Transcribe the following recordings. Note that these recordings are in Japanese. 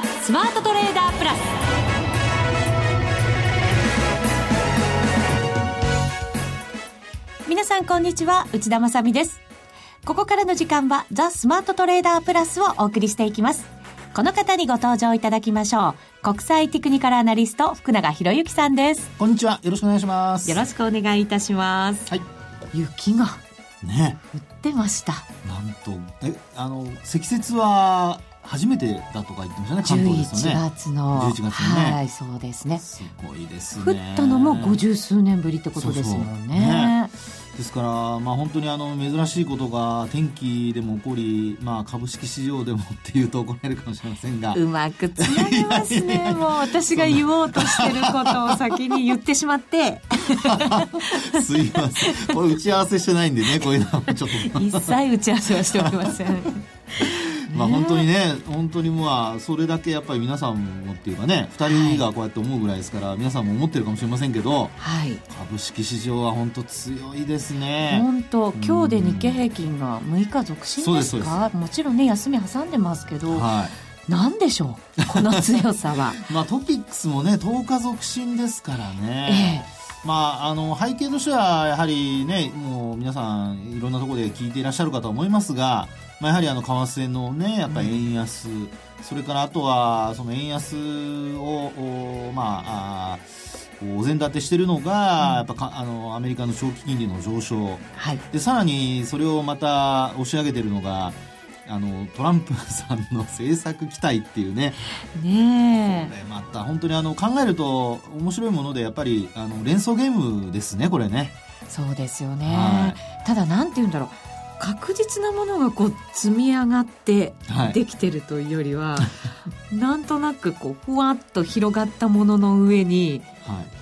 ザ・スマートトレーダープラス。皆さんこんにちは内田まさです。ここからの時間はザ・スマートトレーダープラスをお送りしていきます。この方にご登場いただきましょう。国際テクニカルアナリスト福永博之さんです。こんにちはよろしくお願いします。よろしくお願いいたします。はい。雪がね降ってました。なんとえあの積雪は初めてだとか言ってましたね関東ですよね。11月の。11月ね。はいそうですね。すごいです降ねったのも五十数年ぶりってことですもんね。そうそうですから、まあ、本当にあの珍しいことが天気でも起こり、まあ、株式市場でもっていうと怒られるかもしれませんが。うまくつなげますね。もう私が言おうとしてることを先に言ってしまって。すいません。これ打ち合わせしてないんでねこういうのはちょっと。一切打ち合わせはしておりませんまあ本当にね、本当にまあ、それだけやっぱり皆さんもっていうかね、2人がこうやって思うぐらいですから、皆さんも思ってるかもしれませんけど、はい。株式市場は本当強いですね。本当今日で日経平均が6日続伸ですそうですかもちろんね休み挟んでますけど、はなんでしょう？この強さは。い。まあトピックスもね、10日続伸ですからね。ええ。まあ、あの背景としてはやはりねもう皆さんいろんなところで聞いていらっしゃるかと思いますが、まあ、やはりあの為替のねやっぱり円安、それからあとはその円安をおまあお膳立てしてるのが、やっぱかあのアメリカの長期金利の上昇。はい。でさらにそれをまた押し上げてるのがあのトランプさんの政策期待っていうね。ねこれまた本当にあの考えると面白いものでやっぱりあの連想ゲームですねこれね。えそうですよね、はただなんて言うんだろう確実なものがこう積み上がってはい。できてるというよりは、なんとなくこうふわっと広がったものの上にはい。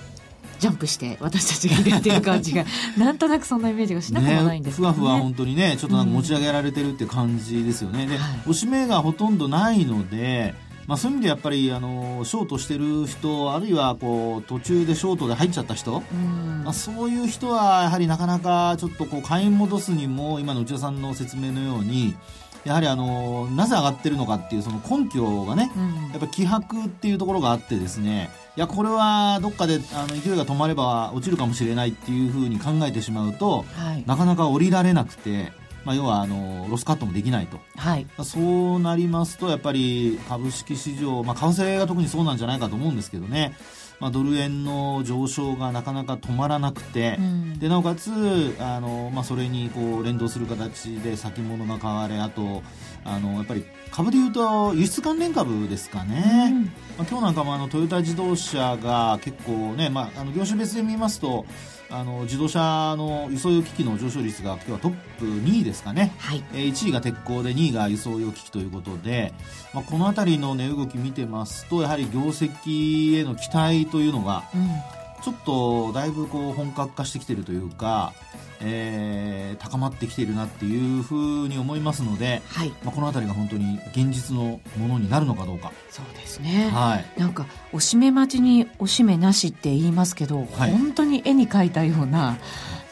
ジャンプして私たちが入れてる感じが なんとなくそんなイメージがしなくもないんですけど、ね。ふわふわ本当にねちょっとなんか持ち上げられてるっていう感じですよね、ではい。押し目がほとんどないので、まあ、そういう意味でやっぱりあのショートしてる人あるいはこう途中でショートで入っちゃった人、うん。まあ、そういう人はやはりなかなかちょっとこう買い戻すにも今の内田さんの説明のようにやはりあのなぜ上がってるのかっていうその根拠がねうん。やっぱ気迫っていうところがあってですねいやこれはどっかであの勢いが止まれば落ちるかもしれないっていうふうに考えてしまうとはい。なかなか降りられなくて、まあ、要はあのロスカットもできないと。はい。そうなりますとやっぱり株式市場、まあ、為替が特にそうなんじゃないかと思うんですけどね、まあ、ドル円の上昇がなかなか止まらなくて、うん。でなおかつあの、まあ、それにこう連動する形で先物が買われあとあのやっぱり株でいうと輸出関連株ですかね、うん。まあ、今日なんかもあのトヨタ自動車が結構ね、まあ、あの業種別で見ますとあの自動車の輸送用機器の上昇率が今日はトップ2位ですかね。はいえー1位が鉄鋼で2位が輸送用機器ということで、まあ、この辺りの値動き見てますとやはり業績への期待というのがうんちょっとだいぶこう本格化してきてるというか、えー高まってきているなっていうふうに思いますので、はい。まあ、この辺りが本当に現実のものになるのかどうか。そうですね。はい。なんかおしめ待ちにおしめなしって言いますけど、はい。本当に絵に描いたような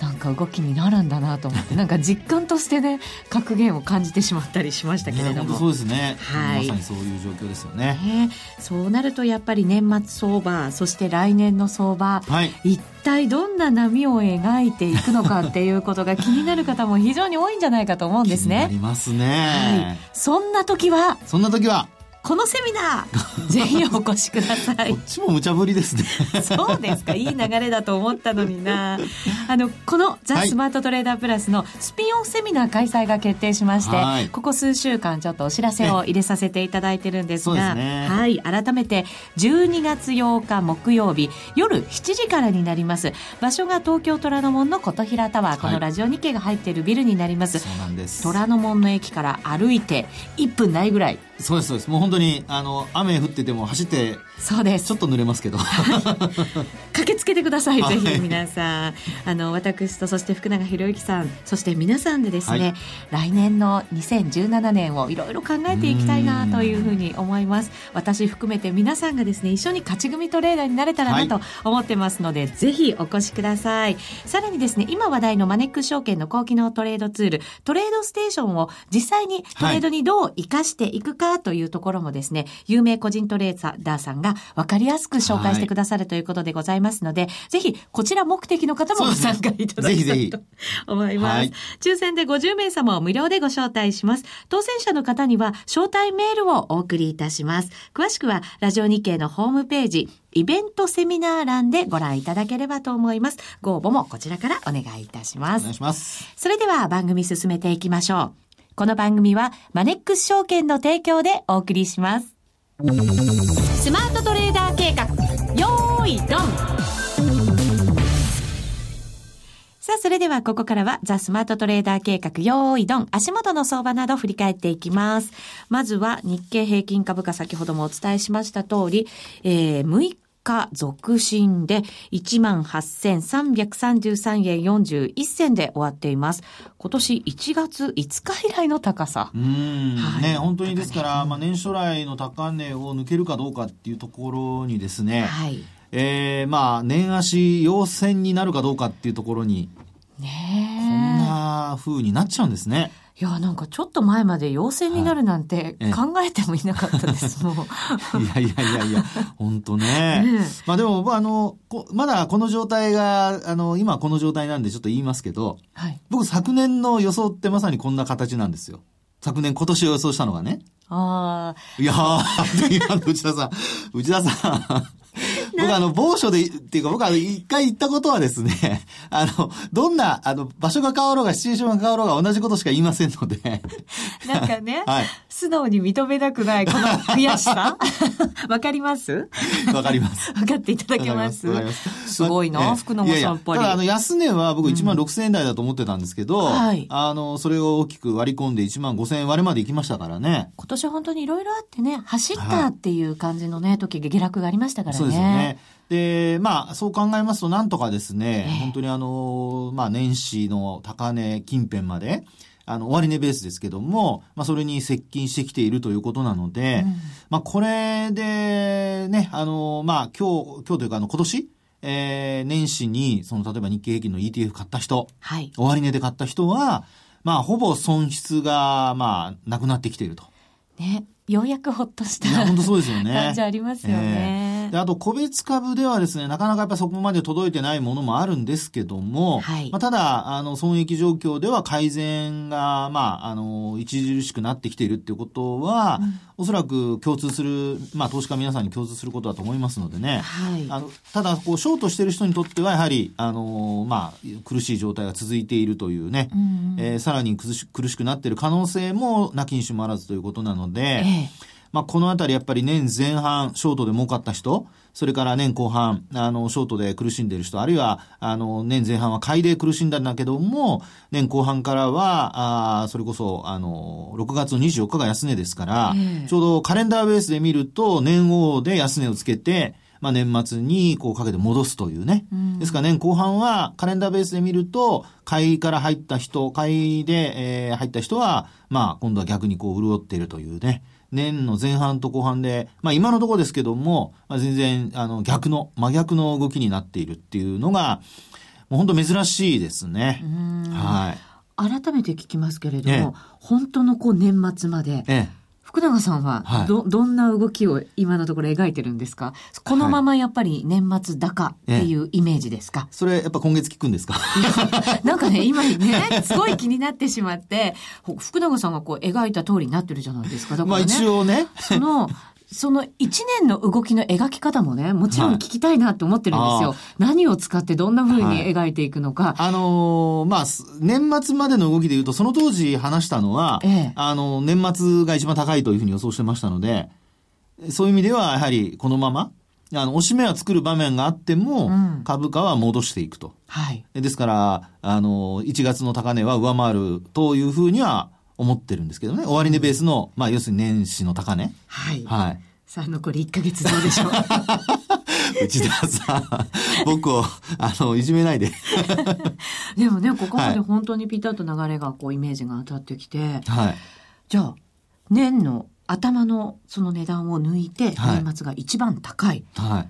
なんか動きになるんだなと思って なんか実感としてね格言を感じてしまったりしましたけれども、そうですね、はい。まさにそういう状況ですよね。ね。そうなるとやっぱり年末相場そして来年の相場はい。一体どんな波を描いていくのかっていうことが気になる方も非常に多いんじゃないかと思うんですね。りますはい。ね。、そんな時は？そんな時は？このセミナーぜひお越しください。こっ。ちも無茶ぶりですね。そうですかいい流れだと思ったのにな。あのこの「ザ・はい。スマートトレーダープラスのスピンオフセミナー開催が決定しまして、はい。ここ数週間ちょっとお知らせを入れさせていただいてるんですが、ね。はい改めて12月8日木曜日夜7時からになります。場所が東京虎ノ門の琴平タワー。このラジオ日経が入っているビルになります、そうなんです。虎ノ門の駅から歩いて1分ないぐらいそうですそうです。もう本当にあの雨降ってても走ってそうです。ちょっと濡れますけど。駆けつけてください、はい。ぜひ皆さん。あの私とそして福永博之さんそして皆さんでですね、来年の2017年をいろいろ考えていきたいなというふうに思います。私含めて皆さんがですね一緒に勝ち組トレーダーになれたらなと思ってますので、ぜひお越しください。さらにですね今話題のマネックス証券の高機能トレードツールトレードステーションを実際にトレードにどう活かしていくかかというところもですね、有名個人トレーダーさんが分かりやすく紹介してくださるということでございますので、ぜひ、こちら目的の方もご参加いただきたいと思います。はい、抽選で50名様を無料でご招待します。当選者の方には、招待メールをお送りいたします。詳しくは、ラジオ日経のホームページ、イベントセミナー欄でご覧いただければと思います。ご応募もこちらからお願いいたします。お願いします。それでは番組進めていきましょう。この番組はマネックス証券の提供でお送りします。スマートトレーダー計画、よーい、ドンさあ、それではここからはザ・スマートトレーダー計画、用意ドン、足元の相場など振り返っていきます。まずは日経平均株価先ほどもお伝えしました通り、えー、6日続伸で18,333円41銭で終わっています。今年1月5日以来の高さ。うん、はい、ね、本当にですから、まあ年初来の高値を抜けるかどうかっていうところにですね、はい。えー、まあ、年足陽線になるかどうかっていうところに、ねこんな風になっちゃうんですね。いや、なんかちょっと前まで陽性になるなんて考えてもいなかったです、もう。いやいやいやいや、本当ね。ねまあでも、あの、まだこの状態が、あの、今この状態なんでちょっと言いますけど、はい、僕昨年の予想ってまさにこんな形なんですよ。昨年、今年を予想したのがね。ああ。いやー、内田さん、内田さん、僕あの、某所で、っていうか僕は一回行ったことはですね、あの、どんな、あの、場所が変わろうが、シチュエーションが変わろうが同じことしか言いませんので。なんかね、はい、素直に認めたくない、この悔しさ？わかります？わかります。わかっていただけます？すごいな、福野さんやっぱり。ただ、あの、安値は僕1万6000円台だと思ってたんですけど、うんはい、あの、それを大きく割り込んで1万5000円割れまで行きましたからね。今年本当にいろいろあってね、走ったっていう感じのね、時下落がありましたからね。そうですよね。で、まあ、そう考えますと、なんとかですね、えー、本当にあの、まあ、年始の高値近辺まで、あの、終値ベースですけども、まあ、それに接近してきているということなので、うん、まあ、これで、ね、あの、まあ、今日、今日というか、あの、今年、えー、年始に、その、例えば日経平均の ETF 買った人、はい、終値で買った人は、まあ、ほぼ損失が、まあ、なくなってきていると。ね。ようやくほっとした本当そうですよね。感じありますよね。えー、であと、個別株ではですね、なかなかやっぱりそこまで届いてないものもあるんですけども、はい、まあ、ただ、あの、損益状況では改善が、まあ、あの、著しくなってきているっていうことは、うん、おそらく共通する、まあ、投資家皆さんに共通することだと思いますのでね。はい、あのただ、こう、ショートしてる人にとっては、やはり、あの、まあ、苦しい状態が続いているというね、うん、えー、さらに苦し苦しくなっている可能性もなきにしもあらずということなので、ええまあ、このあたりやっぱり年前半、ショートで儲かった人、それから年後半、あの、ショートで苦しんでいる人、あるいは、あの、年前半は買いで苦しんだんだけども、年後半からは、あそれこそ、あの、6月24日が安値ですから、ちょうどカレンダーベースで見ると、年王で安値をつけて、まあ、年末にこうかけて戻すというね。うん、ですから年後半はカレンダーベースで見ると、買いから入った人、買いで、えー、入った人は、まあ今度は逆にこう潤っているというね。年の前半と後半で、まあ今のところですけども、まあ、全然あの逆の、真逆の動きになっているっていうのが、もう本当珍しいですね。はい。改めて聞きますけれども、ええ、本当のこう年末まで、ええ、福永さんはど、はい、どんな動きを今のところ描いてるんですか？このままやっぱり年末高っていうイメージですか、はい、それやっぱ今月聞くんですか？なんかね、今ね、すごい気になってしまって、福永さんがこう描いた通りになってるじゃないですか。だからね、まあ一応ね。その、その一年の動きの描き方もね、もちろん聞きたいなって思ってるんですよ。はい、何を使ってどんな風に描いていくのか。はい、あのー、まあ、年末までの動きで言うと、その当時話したのは、ええ、あの、年末が一番高いというふうに予想してましたので、そういう意味では、やはりこのまま、あの、押し目は作る場面があっても、うん、株価は戻していくと。はい。ですから、あの、1月の高値は上回るというふうには思ってるんですけどね。終値ベースの、まあ、要するに年始の高値。はい。はい。さあ、残り1ヶ月どうでしょう？内田さん、僕を、あの、いじめないで。でもね、ここまで本当にピタッと流れが、こう、イメージが当たってきて、はい。じゃあ、年の頭のその値段を抜いて、年末が一番高い。はい。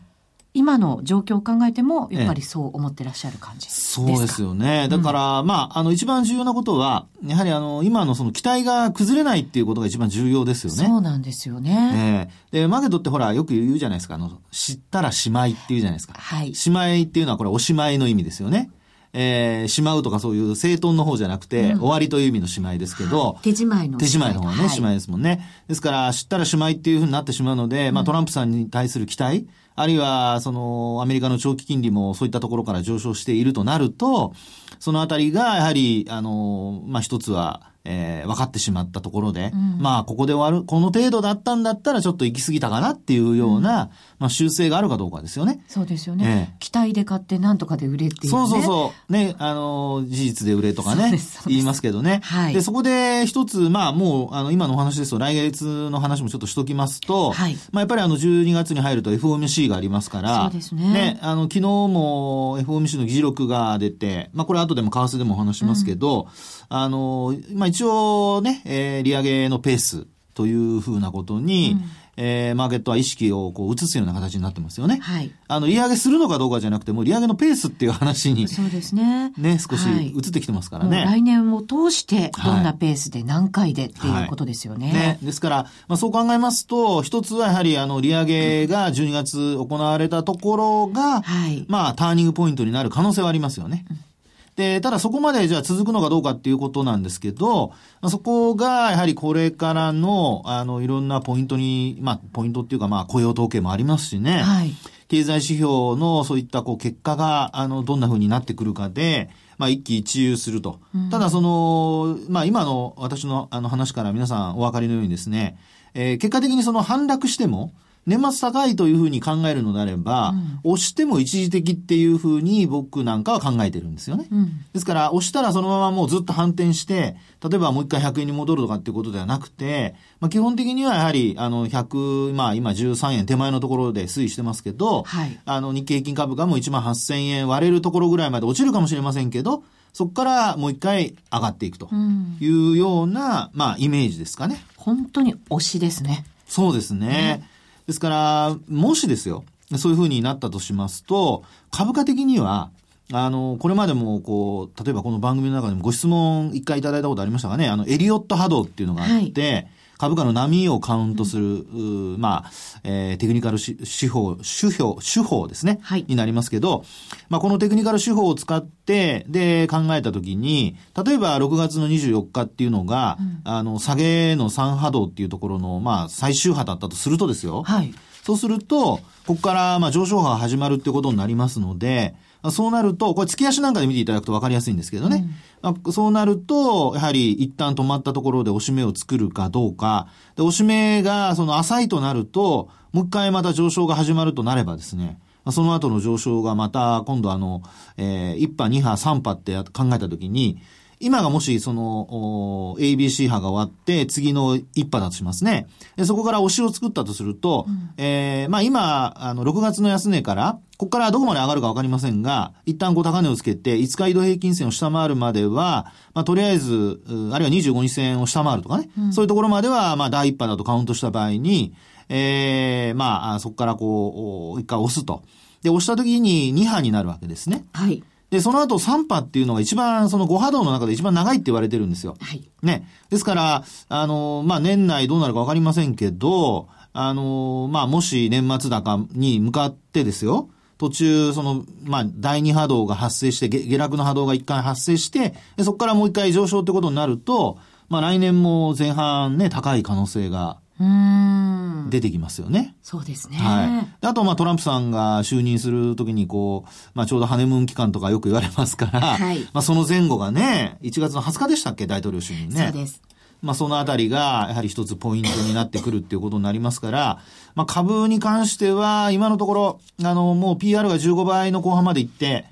今の状況を考えても、やっぱりそう思ってらっしゃる感じですか、そうですよね。だから、まあ、あの、一番重要なことは、やはりあの、今のその期待が崩れないっていうことが一番重要ですよね。そうなんですよね。ええで、マーケットってほら、よく言うじゃないですか。あの、知ったらしまいって言うじゃないですか。はい。しまいっていうのはこれおしまいの意味ですよね。えーしまうとかそういう整頓の方じゃなくて、終わりという意味のしまいですけど、手仕舞いの手仕舞いの方がね、はい。しまいですもんね。ですから、知ったらしまいっていうふうになってしまうので、まあトランプさんに対する期待、あるいは、その、アメリカの長期金利もそういったところから上昇しているとなると、そのあたりが、やはり、あの、まあ一つは、えー分かってしまったところで、まあ、ここで終わる、この程度だったんだったらちょっと行き過ぎたかなっていうような、まあ、修正があるかどうかですよね。そうですよね。ええ期待で買って何とかで売れっていう、ね。そうそうそう。ね、あの、事実で売れとかね言いますけどね。はいで、そこで一つ、まあもう、あの、今のお話ですと、来月の話もちょっとしときますと、はいまあやっぱりあの、12月に入ると FOMC がありますから、そうですねあの、昨日も FOMC の議事録が出て、まあこれ後でも為替でもお話しますけど、あの、まあ一応ね、えー利上げのペースというふうなことに、えーマーケットは意識をこう移すような形になってますよね。はい。あの、利上げするのかどうかじゃなくて、もう利上げのペースっていう話に、そうですね。ね、少しはい移ってきてますからもうね。来年を通して、はいどんなペースで何回でっていうことですよね。ね。ですから、まあ、そう考えますと、一つはやはり、あの、利上げが12月行われたところが、はいまあ、ターニングポイントになる可能性はありますよね。で、ただそこまでじゃあ続くのかどうかっていうことなんですけど、まあそこがやはりこれからの、あの、いろんなポイントに、まあ、ポイントっていうか、まあ、雇用統計もありますしね。はい。経済指標のそういったこう結果が、あの、どんな風になってくるかで、まあ、一喜一憂すると。ただ、その、まあ、今の私のあの話から皆さんお分かりのようにですね、えー結果的にその反落しても、年末高いというふうに考えるのであれば、押しても一時的っていうふうに僕なんかは考えてるんですよね。うん。ですから、押したらそのままもうずっと反転して、例えばもう一回100円に戻るとかっていうことではなくて、まあ、基本的にはやはり、あの、100、まあ今13円手前のところで推移してますけど、はいあの、日経平均株価も1万8000円割れるところぐらいまで落ちるかもしれませんけど、そこからもう一回上がっていくとうん。いうような、まあイメージですかね。本当に推しですね。そうですね。ですから、もしですよ、そういうふうになったとしますと、株価的には、あの、これまでも、こう、例えばこの番組の中でもご質問一回いただいたことありましたがね、あの、エリオット波動っていうのがあって、株価の波をカウントする、うーまあ、えーテクニカルし手法、手法、手法ですね。はいになりますけど、まあ、このテクニカル手法を使って、で、考えたときに、例えば6月の24日っていうのが、あの、下げの3波動っていうところの、まあ、最終波だったとするとですよ。はい。そうすると、ここから、まあ、上昇波が始まるってことになりますので、まあそうなると、これ月足なんかで見ていただくと分かりやすいんですけどね。まあそうなると、やはり一旦止まったところで押し目を作るかどうか。で、押し目がその浅いとなると、もう一回また上昇が始まるとなればですね、まあその後の上昇がまた今度あの、えー、1波、2波、3波ってや考えたときに、今がもしその、お ABC 波が終わって、次の1波だとしますね。でそこから押しを作ったとすると、えーまあ今、あの、6月の安値から、ここからどこまで上がるかわかりませんが、一旦こう高値をつけて、5日移動平均線を下回るまでは、まあとりあえず、うあるいは25日線を下回るとかね、そういうところまでは、まあ第1波だとカウントした場合に、えーまあそこからこう、お一回押すと。で、押した時に2波になるわけですね。はい。で、その後3波っていうのが一番、その5波動の中で一番長いって言われてるんですよ。はい。ね。ですから、あの、まあ、年内どうなるかわかりませんけど、あの、まあ、もし年末高に向かってですよ、途中、その、まあ、第二波動が発生して、下下落の波動が一回発生して、でそこからもう一回上昇ってことになると、まあ、来年も前半ね、高い可能性が。出てきますよね。そうですね。はい。であと、まあ、トランプさんが就任するときに、こう、まあ、ちょうどハネムーン期間とかよく言われますから、はいまあ、その前後がね、1月の20日でしたっけ、大統領就任ね。そうです。まあ、そのあたりが、やはり一つポイントになってくるっていうことになりますから、まあ、株に関しては、今のところ、あの、もう PR が15倍の後半まで行って。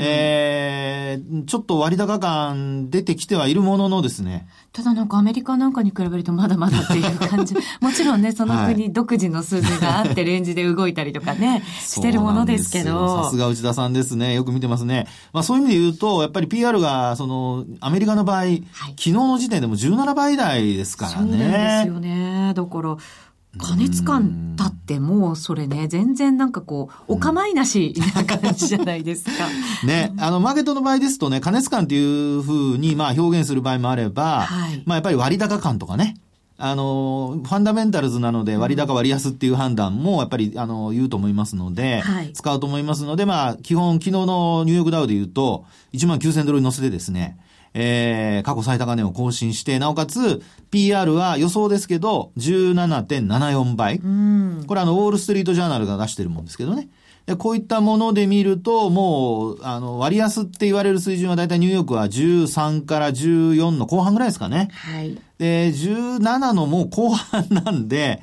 えー、ちょっと割高感出てきてはいるもののですね、ただなんかアメリカなんかに比べるとまだまだっていう感じ。もちろんね、その国独自の数字があってレンジで動いたりとかね、してるものですけど。さすが内田さんですね。よく見てますね。まあそういう意味で言うと、やっぱり PR が、その、アメリカの場合、昨日の時点でも17倍台ですからそう。ですよね。だから、加熱感だってもうそれね、全然なんかこう、お構いなしな感じじゃないですか。ね、あの、マーケットの場合ですとね、加熱感っていうふうに、まあ表現する場合もあれば、はい。まあやっぱり割高感とかね、あの、ファンダメンタルズなので割高割安っていう判断もやっぱり、あの、言うと思いますので、はい。使うと思いますので、まあ、基本昨日のニューヨークダウで言うと、1万9000ドルに乗せてですね、えー、過去最高値を更新して、なおかつ、PR は予想ですけど、17.74倍。うん。これあの、ウォールストリートジャーナルが出してるもんですけどね。でこういったもので見ると、もう、あの、割安って言われる水準はだいたいニューヨークは13から14の後半ぐらいですかね。はい。で、17のもう後半なんで、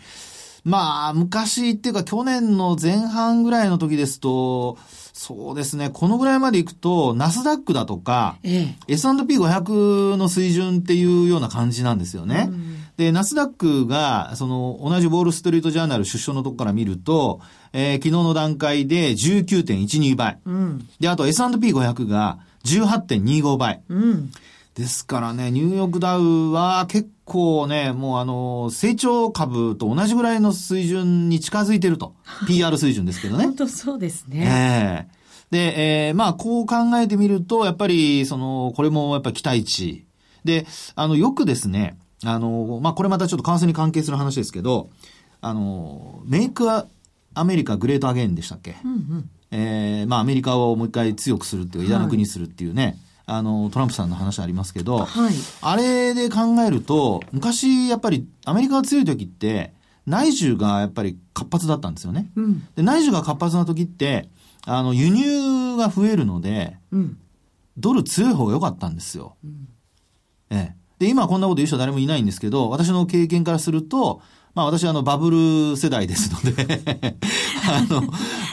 まあ、昔っていうか去年の前半ぐらいの時ですと、そうですね、このぐらいまで行くと、ナスダックだとか、ええ。S&P500 の水準っていうような感じなんですよね。で、ナスダックが、その、同じウォールストリートジャーナル出所のとこから見ると、えー昨日の段階で19.12倍。うん。で、あと S&P500 が18.25倍。うん。ですからね、ニューヨークダウは結構ね、もうあの、成長株と同じぐらいの水準に近づいてると。PR 水準ですけどね本。当そうですね。ええで、えーまあ、こう考えてみると、やっぱり、その、これもやっぱり期待値。で、あの、よくですね、あの、まあ、これまたちょっと為替に関係する話ですけど、あの、メイクアメリカグレートアゲインでしたっけ、うんうん。えーまあ、アメリカをもう一回強くするっていう、偉大な国にするっていうね、あの、トランプさんの話ありますけど、はい。あれで考えると、昔、やっぱりアメリカが強い時って、内需がやっぱり活発だったんですよね。うん。で、内需が活発な時って、あの、輸入が増えるので、うん。ドル強い方が良かったんですよ。ええ。で、今はこんなこと言う人は誰もいないんですけど、私の経験からすると、まあ私はあのバブル世代ですので、あの、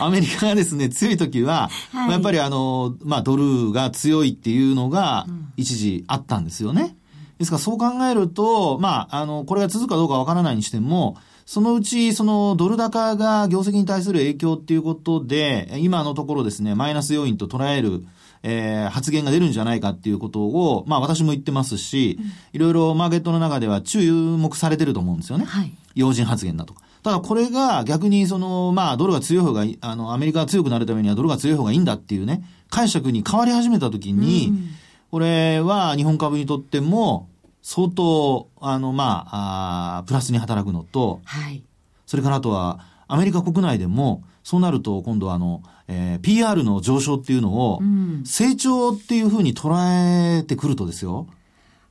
アメリカがですね、強い時は、はいやっぱりあの、まあドルが強いっていうのが一時あったんですよね。ですからそう考えると、まあ、あの、これが続くかどうかわからないにしても、そのうち、そのドル高が業績に対する影響っていうことで、今のところですね、マイナス要因と捉える、えー発言が出るんじゃないかっていうことを、まあ私も言ってますし、いろいろマーケットの中では注目されてると思うんですよね。はい。要人発言だとか。ただこれが逆にその、まあドルが強い方がいい、あの、アメリカが強くなるためにはドルが強い方がいいんだっていうね、解釈に変わり始めたときに、これは日本株にとっても相当、あの、まあ、あープラスに働くのと、はい。それからあとは、アメリカ国内でも、そうなると今度はあの、えー PR の上昇っていうのを、うん。成長っていうふうに捉えてくるとですよ。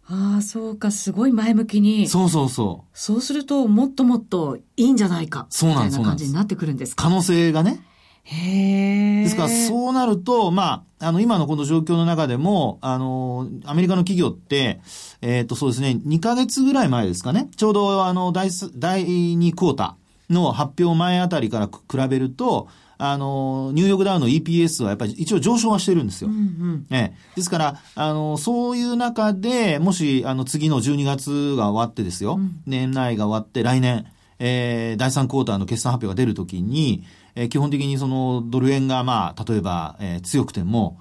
ああ、そうか、すごい前向きに。そうそうそう。そうすると、もっともっといいんじゃないか。そうなんですみたいな感じになってくるんですか？可能性がね。へえ。ですから、そうなると、まあ、あの、今のこの状況の中でも、あの、アメリカの企業って、えっ、と、そうですね、2ヶ月ぐらい前ですかね、ちょうど、あの、第す第2クォーターの発表前あたりから比べると、あの、ニューヨークダウの EPS はやっぱり一応上昇はしてるんですよ。うんうん。ええ。ですから、あの、そういう中で、もし、あの、次の12月が終わってですよ、年内が終わって来年、えー第3クォーターの決算発表が出るときに、えー基本的にその、ドル円が、まあ、例えば、えー強くても、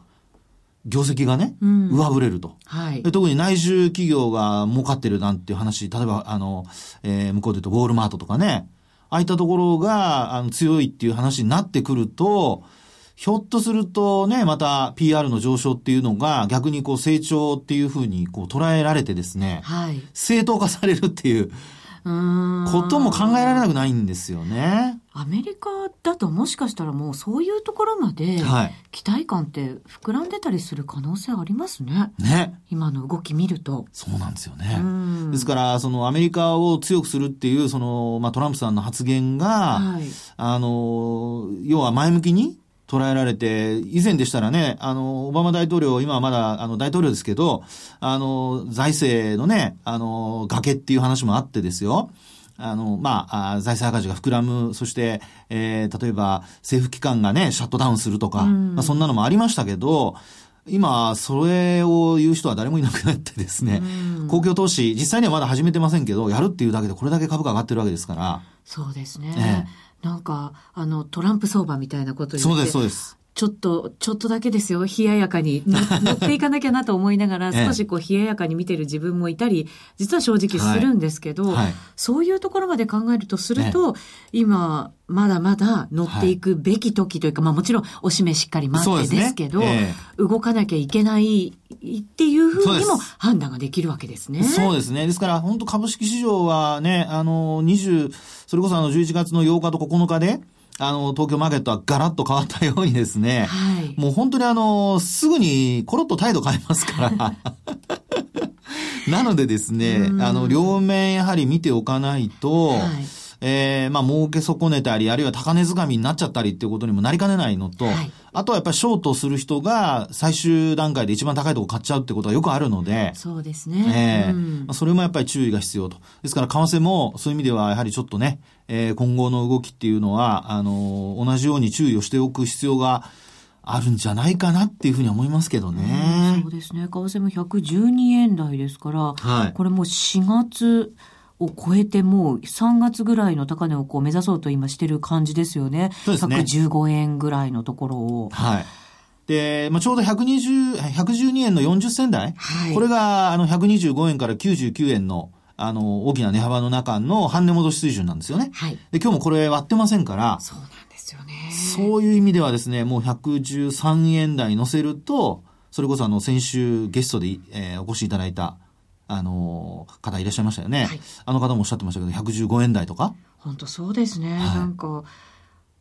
業績がね、うん上振れると。はいで。特に内需企業が儲かってるなんていう話、例えば、あの、えー向こうで言うとウォールマートとかね、ああいったところが、あの、強いっていう話になってくると、ひょっとするとね、また PR の上昇っていうのが逆にこう成長っていうふうにこう捉えられてですね、はい。正当化されるっていう。ことも考えられなくないんですよね。アメリカだともしかしたらもうそういうところまではい。期待感って膨らんでたりする可能性ありますね。ね。今の動き見ると。そうなんですよね。うんですから、そのアメリカを強くするっていう、その、まあ、トランプさんの発言が、はい。あの、要は前向きに捉えられて、以前でしたらね、あの、オバマ大統領、今はまだ、あの、大統領ですけど、あの、財政のね、あの、崖っていう話もあってですよ。あの、まあ、あ財政赤字が膨らむ、そして、えー例えば、政府機関がね、シャットダウンするとか、うんまあ、そんなのもありましたけど、今、それを言う人は誰もいなくなってですね、うん公共投資、実際にはまだ始めてませんけど、やるっていうだけでこれだけ株価上がってるわけですから、そうですね。えなんか、あの、トランプ相場みたいなこと言ってそうです、そうです。ちょっと、ちょっとだけですよ、冷ややかに。乗っていかなきゃなと思いながら、少しこう冷ややかに見てる自分もいたり、実は正直するんですけど、はい。はい、そういうところまで考えるとすると、ね、今、まだまだ乗っていくべき時というか、はい、まあもちろんおしめしっかり待ってですけど、ね。えー、動かなきゃいけないっていうふうにも判断ができるわけですね。そうですね。ですから本当株式市場はね、あの、20、それこそあの11月の8日と9日で、あの、東京マーケットはガラッと変わったようにですね、はい、もう本当にあの、すぐにコロッと態度変えますから。なのでですね、あの、両面やはり見ておかないと、はいえー、まあ、儲け損ねたり、あるいは高値掴みになっちゃったりっていうことにもなりかねないのと、はい、あとはやっぱりショートする人が最終段階で一番高いところ買っちゃうってことはよくあるので、そうですね。えー、うん、それもやっぱり注意が必要と。ですから、為替もそういう意味ではやはりちょっとね、えー、今後の動きっていうのは、あのー、同じように注意をしておく必要があるんじゃないかなっていうふうに思いますけどね。そうですね。為替も112円台ですから、はい、これもう4月、を超えてもう3月ぐらいの高値をこう目指そうと今してる感じですよね。そうですね。115円ぐらいのところを。はい。で、まあ、ちょうど120、112円の40銭台、はい、これがあの125円から99円のあの、大きな値幅の中の半値戻し水準なんですよね。はい。で、今日もこれ割ってませんから。そうなんですよね。そういう意味ではですね、もう113円台乗せると、それこそあの、先週ゲストで、えー、お越しいただいた、あの方いらっしゃいましたよね、はい、あの方もおっしゃってましたけど115円台とか？本当そうですね、はい、なんか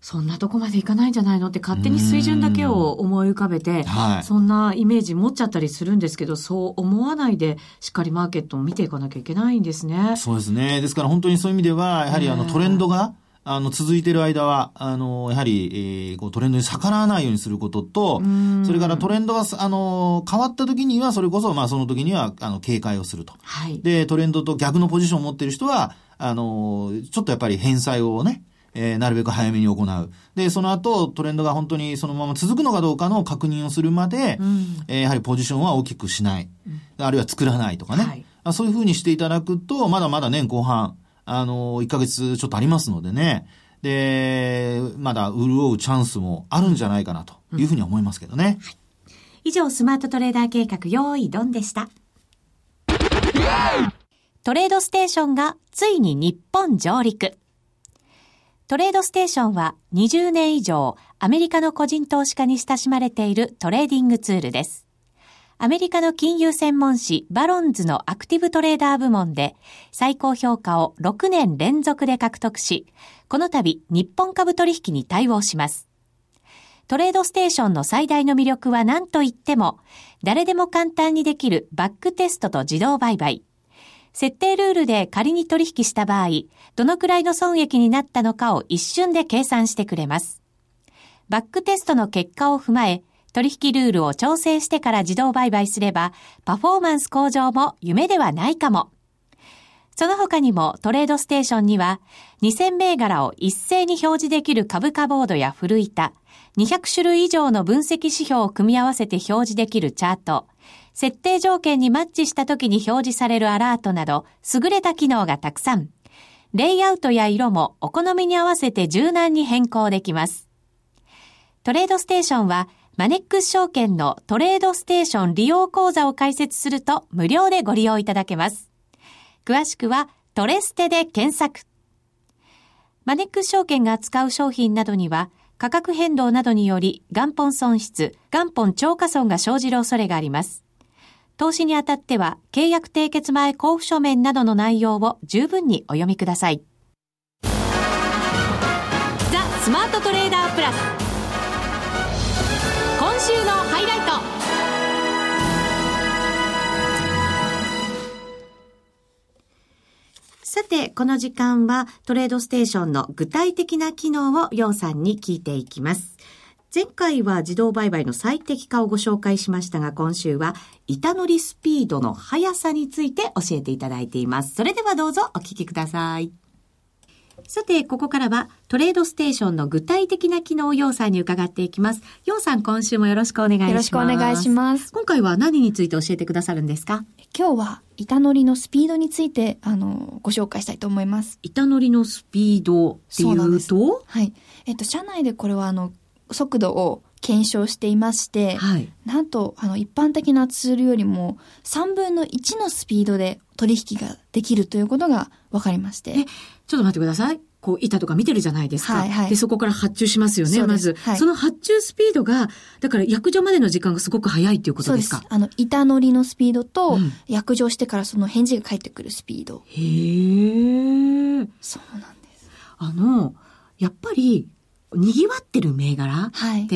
そんなとこまでいかないんじゃないのって勝手に水準だけを思い浮かべて、はい、そんなイメージ持っちゃったりするんですけど、そう思わないで、しっかりマーケットを見ていかなきゃいけないんですね。そうですね。ですから本当にそういう意味では、やはりあのトレンドが、あの、続いている間は、あの、やはり、えー、こうトレンドに逆らわないようにすることと、それからトレンドが、あの、変わった時には、それこそ、まあ、その時には、あの、警戒をすると。はい。で、トレンドと逆のポジションを持っている人は、あの、ちょっとやっぱり返済をね、えー、なるべく早めに行う。で、その後、トレンドが本当にそのまま続くのかどうかの確認をするまで、うん、えー、やはりポジションは大きくしない。うん、あるいは作らないとかね。はい、そういうふうにしていただくと、まだまだ年後半、あの、1ヶ月ちょっとありますのでね。で、まだ潤うチャンスもあるんじゃないかなというふうに思いますけどね。うんはい、以上、スマートトレーダー計画、用意ドンでした。トレードステーションがついに日本上陸。トレードステーションは20年以上アメリカの個人投資家に親しまれているトレーディングツールです。アメリカの金融専門誌バロンズのアクティブトレーダー部門で最高評価を6年連続で獲得し、この度日本株取引に対応します。トレードステーションの最大の魅力は何と言っても、誰でも簡単にできるバックテストと自動売買。設定ルールで仮に取引した場合、どのくらいの損益になったのかを一瞬で計算してくれます。バックテストの結果を踏まえ、取引ルールを調整してから自動売買すれば、パフォーマンス向上も夢ではないかも。その他にもトレードステーションには2000銘柄を一斉に表示できる株価ボードや古板、200種類以上の分析指標を組み合わせて表示できるチャート、設定条件にマッチした時に表示されるアラートなど優れた機能がたくさん。レイアウトや色もお好みに合わせて柔軟に変更できます。トレードステーションはマネックス証券のトレードステーション利用講座を開設すると無料でご利用いただけます。詳しくはトレステで検索。マネックス証券が扱う商品などには価格変動などにより元本損失、元本超過損が生じる恐れがあります。投資にあたっては契約締結前交付書面などの内容を十分にお読みください。ザ・スマートトレーダープラス週のハイライトさて、この時間はトレードステーションの具体的な機能をようさんに聞いていきます。前回は自動売買の最適化をご紹介しましたが、今週は板乗りスピードの速さについて教えていただいています。それではどうぞお聞きください。さて、ここからはトレードステーションの具体的な機能を要さんに伺っていきます。要さん、今週もよろしくお願いします。よろしくお願いします。今回は何について教えてくださるんですか？今日は板乗りのスピードについて、あの、ご紹介したいと思います。板乗りのスピードっていうと？はい。えっと、車内でこれはあの、速度を検証していまして、はい。なんと、あの、一般的なツールよりも3分の1のスピードで取引ができるということが分かりまして。え、ちょっと待ってください。こう、板とか見てるじゃないですか。はいはいで、そこから発注しますよね、ますず。はいその発注スピードが、だから薬場までの時間がすごく早いっていうことでか？そうですす。あの、板乗りのスピードと、うん約定してからその返事が返ってくるスピード。へえ。そうなんです。あの、やっぱり、賑わってる銘柄はい。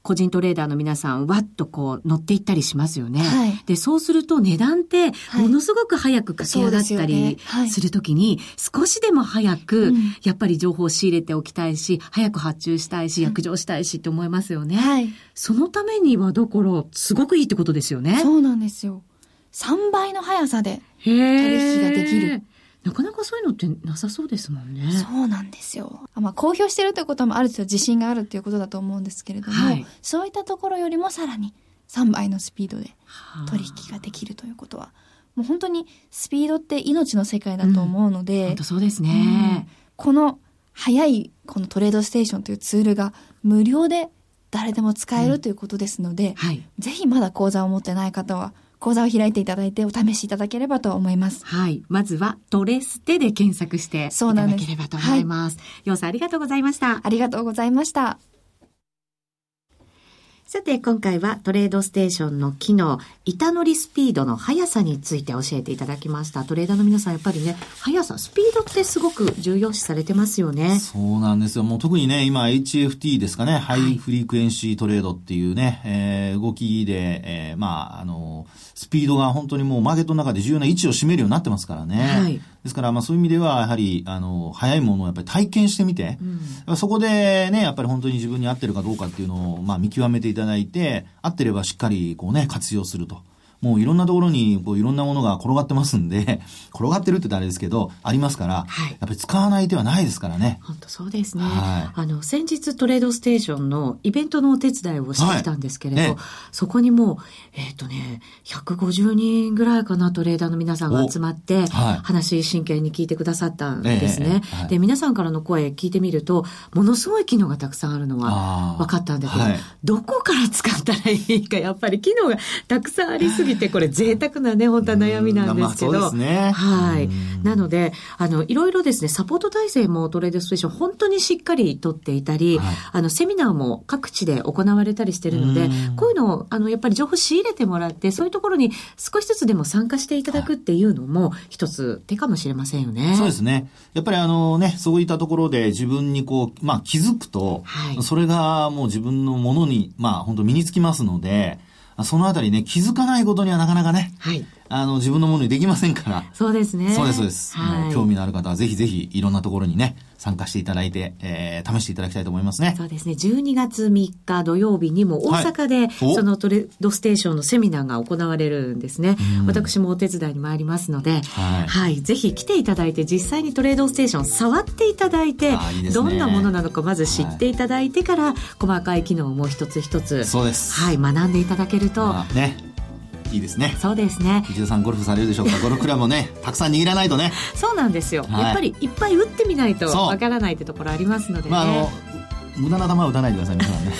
で、個人トレーダーの皆さん、わっとこう乗っていったりしますよね。はいで、そうすると値段って、はいものすごく早く駆け上がったりはいするときに、少しでも早くうん、やっぱり情報を仕入れておきたいし、早く発注したいし、約定したいしって思いますよね。はい。そのためには、だから、すごくいいってことですよね。そうなんですよ。3倍の速さで。取引ができる。なかなかそういうのってなさそうですもんね。そうなんですよ。あまあ、公表してるということもある程度自信があるっていうことだと思うんですけれども、はいそういったところよりもさらに3倍のスピードではあ取引ができるということは、もう本当にスピードって命の世界だと思うので、本当そうですね。この速いこのトレードステーションというツールが無料で誰でも使えるということですので、はい。ぜひまだ講座を持ってない方は講座を開いていただいてお試しいただければと思います。はい。まずは、トレステで検索していたそうなんですだければと思います。ようさんありがとうございました。ありがとうございました。さて、今回はトレードステーションの機能、板乗りスピードの速さについて教えていただきました。トレーダーの皆さん、やっぱりね、速さ、スピードってすごく重要視されてますよね。そうなんですよ。もう特にね、今 HFT ですかね、ハイフリクエンシートレードっていうね、えー動きで、えーまあ、あの、スピードが本当にもうマーケットの中で重要な位置を占めるようになってますからね。はいですから、まあそういう意味では、やはり、あの、早いものをやっぱり体験してみて、そこでね、やっぱり本当に自分に合ってるかどうかっていうのを、まあ見極めていたただいて、合ってればしっかりこうね、活用すると。もういろんなところに、こういろんなものが転がってますんで、転がってるって言ったらあれですけど、ありますから、はい。やっぱり使わない手はないですからね。本当そうですね。はい。あの、先日トレードステーションのイベントのお手伝いをしてきたんですけれど、はい。ええそこにもう、えっ、とね、150人ぐらいかな、トレーダーの皆さんが集まって、はい。話真剣に聞いてくださったんですね。ええはい。で、皆さんからの声聞いてみると、ものすごい機能がたくさんあるのは分かったんだけど、はい。どこから使ったらいいか、やっぱり機能がたくさんありすぎて、これ贅沢なね、本当は悩みなんですけど。まあねはいうん。なので、あの、いろいろですね、サポート体制もトレードステーション本当にしっかりとっていたり、はいあの、セミナーも各地で行われたりしてるのでうん、こういうのを、あの、やっぱり情報仕入れてもらって、そういうところに少しずつでも参加していただくっていうのも、一つ手かもしれませんよね。そうですね。やっぱりあのね、そういったところで自分にこう、まあ気づくと、はいそれがもう自分のものに、まあ本当身につきますので、そのあたりね、気づかないことにはなかなかね、はい。あの、自分のものにできませんから。そうですね。そうです、そうです。はい。興味のある方はぜひぜひいろんなところにね、参加していただいて、えー、試していただきたいと思いますね。そうですね。12月3日土曜日にも大阪で、はいおそのトレードステーションのセミナーが行われるんですねうん。私もお手伝いに参りますので、はいはい。ぜひ来ていただいて、実際にトレードステーション触っていただいて、あいいねどんなものなのかまず知っていただいてから、細かい機能も一つ一つ、そうです。はい、学んでいただけると、まあね、いいですね。そうですね。内田さんゴルフされるでしょうか？ゴルフクラブもね、たくさん握らないとね。そうなんですよ。はいやっぱりいっぱい打ってみないとわからないってところありますのでね。まああの、無駄な球は打たないでください、皆さんね。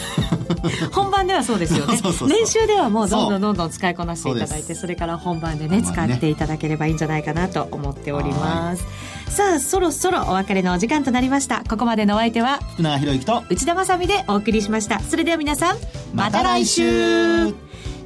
本番ではそうですよね 練習ではもうどんどんどんどん使いこなしていただいてそれから本番でねねっていただければいいんじゃないかなと思っておりますさあそろそろお別れのお時間となりましたここまでのお相手は福永博之と、内田まさみでお送りしましたそれでは皆さんまた来週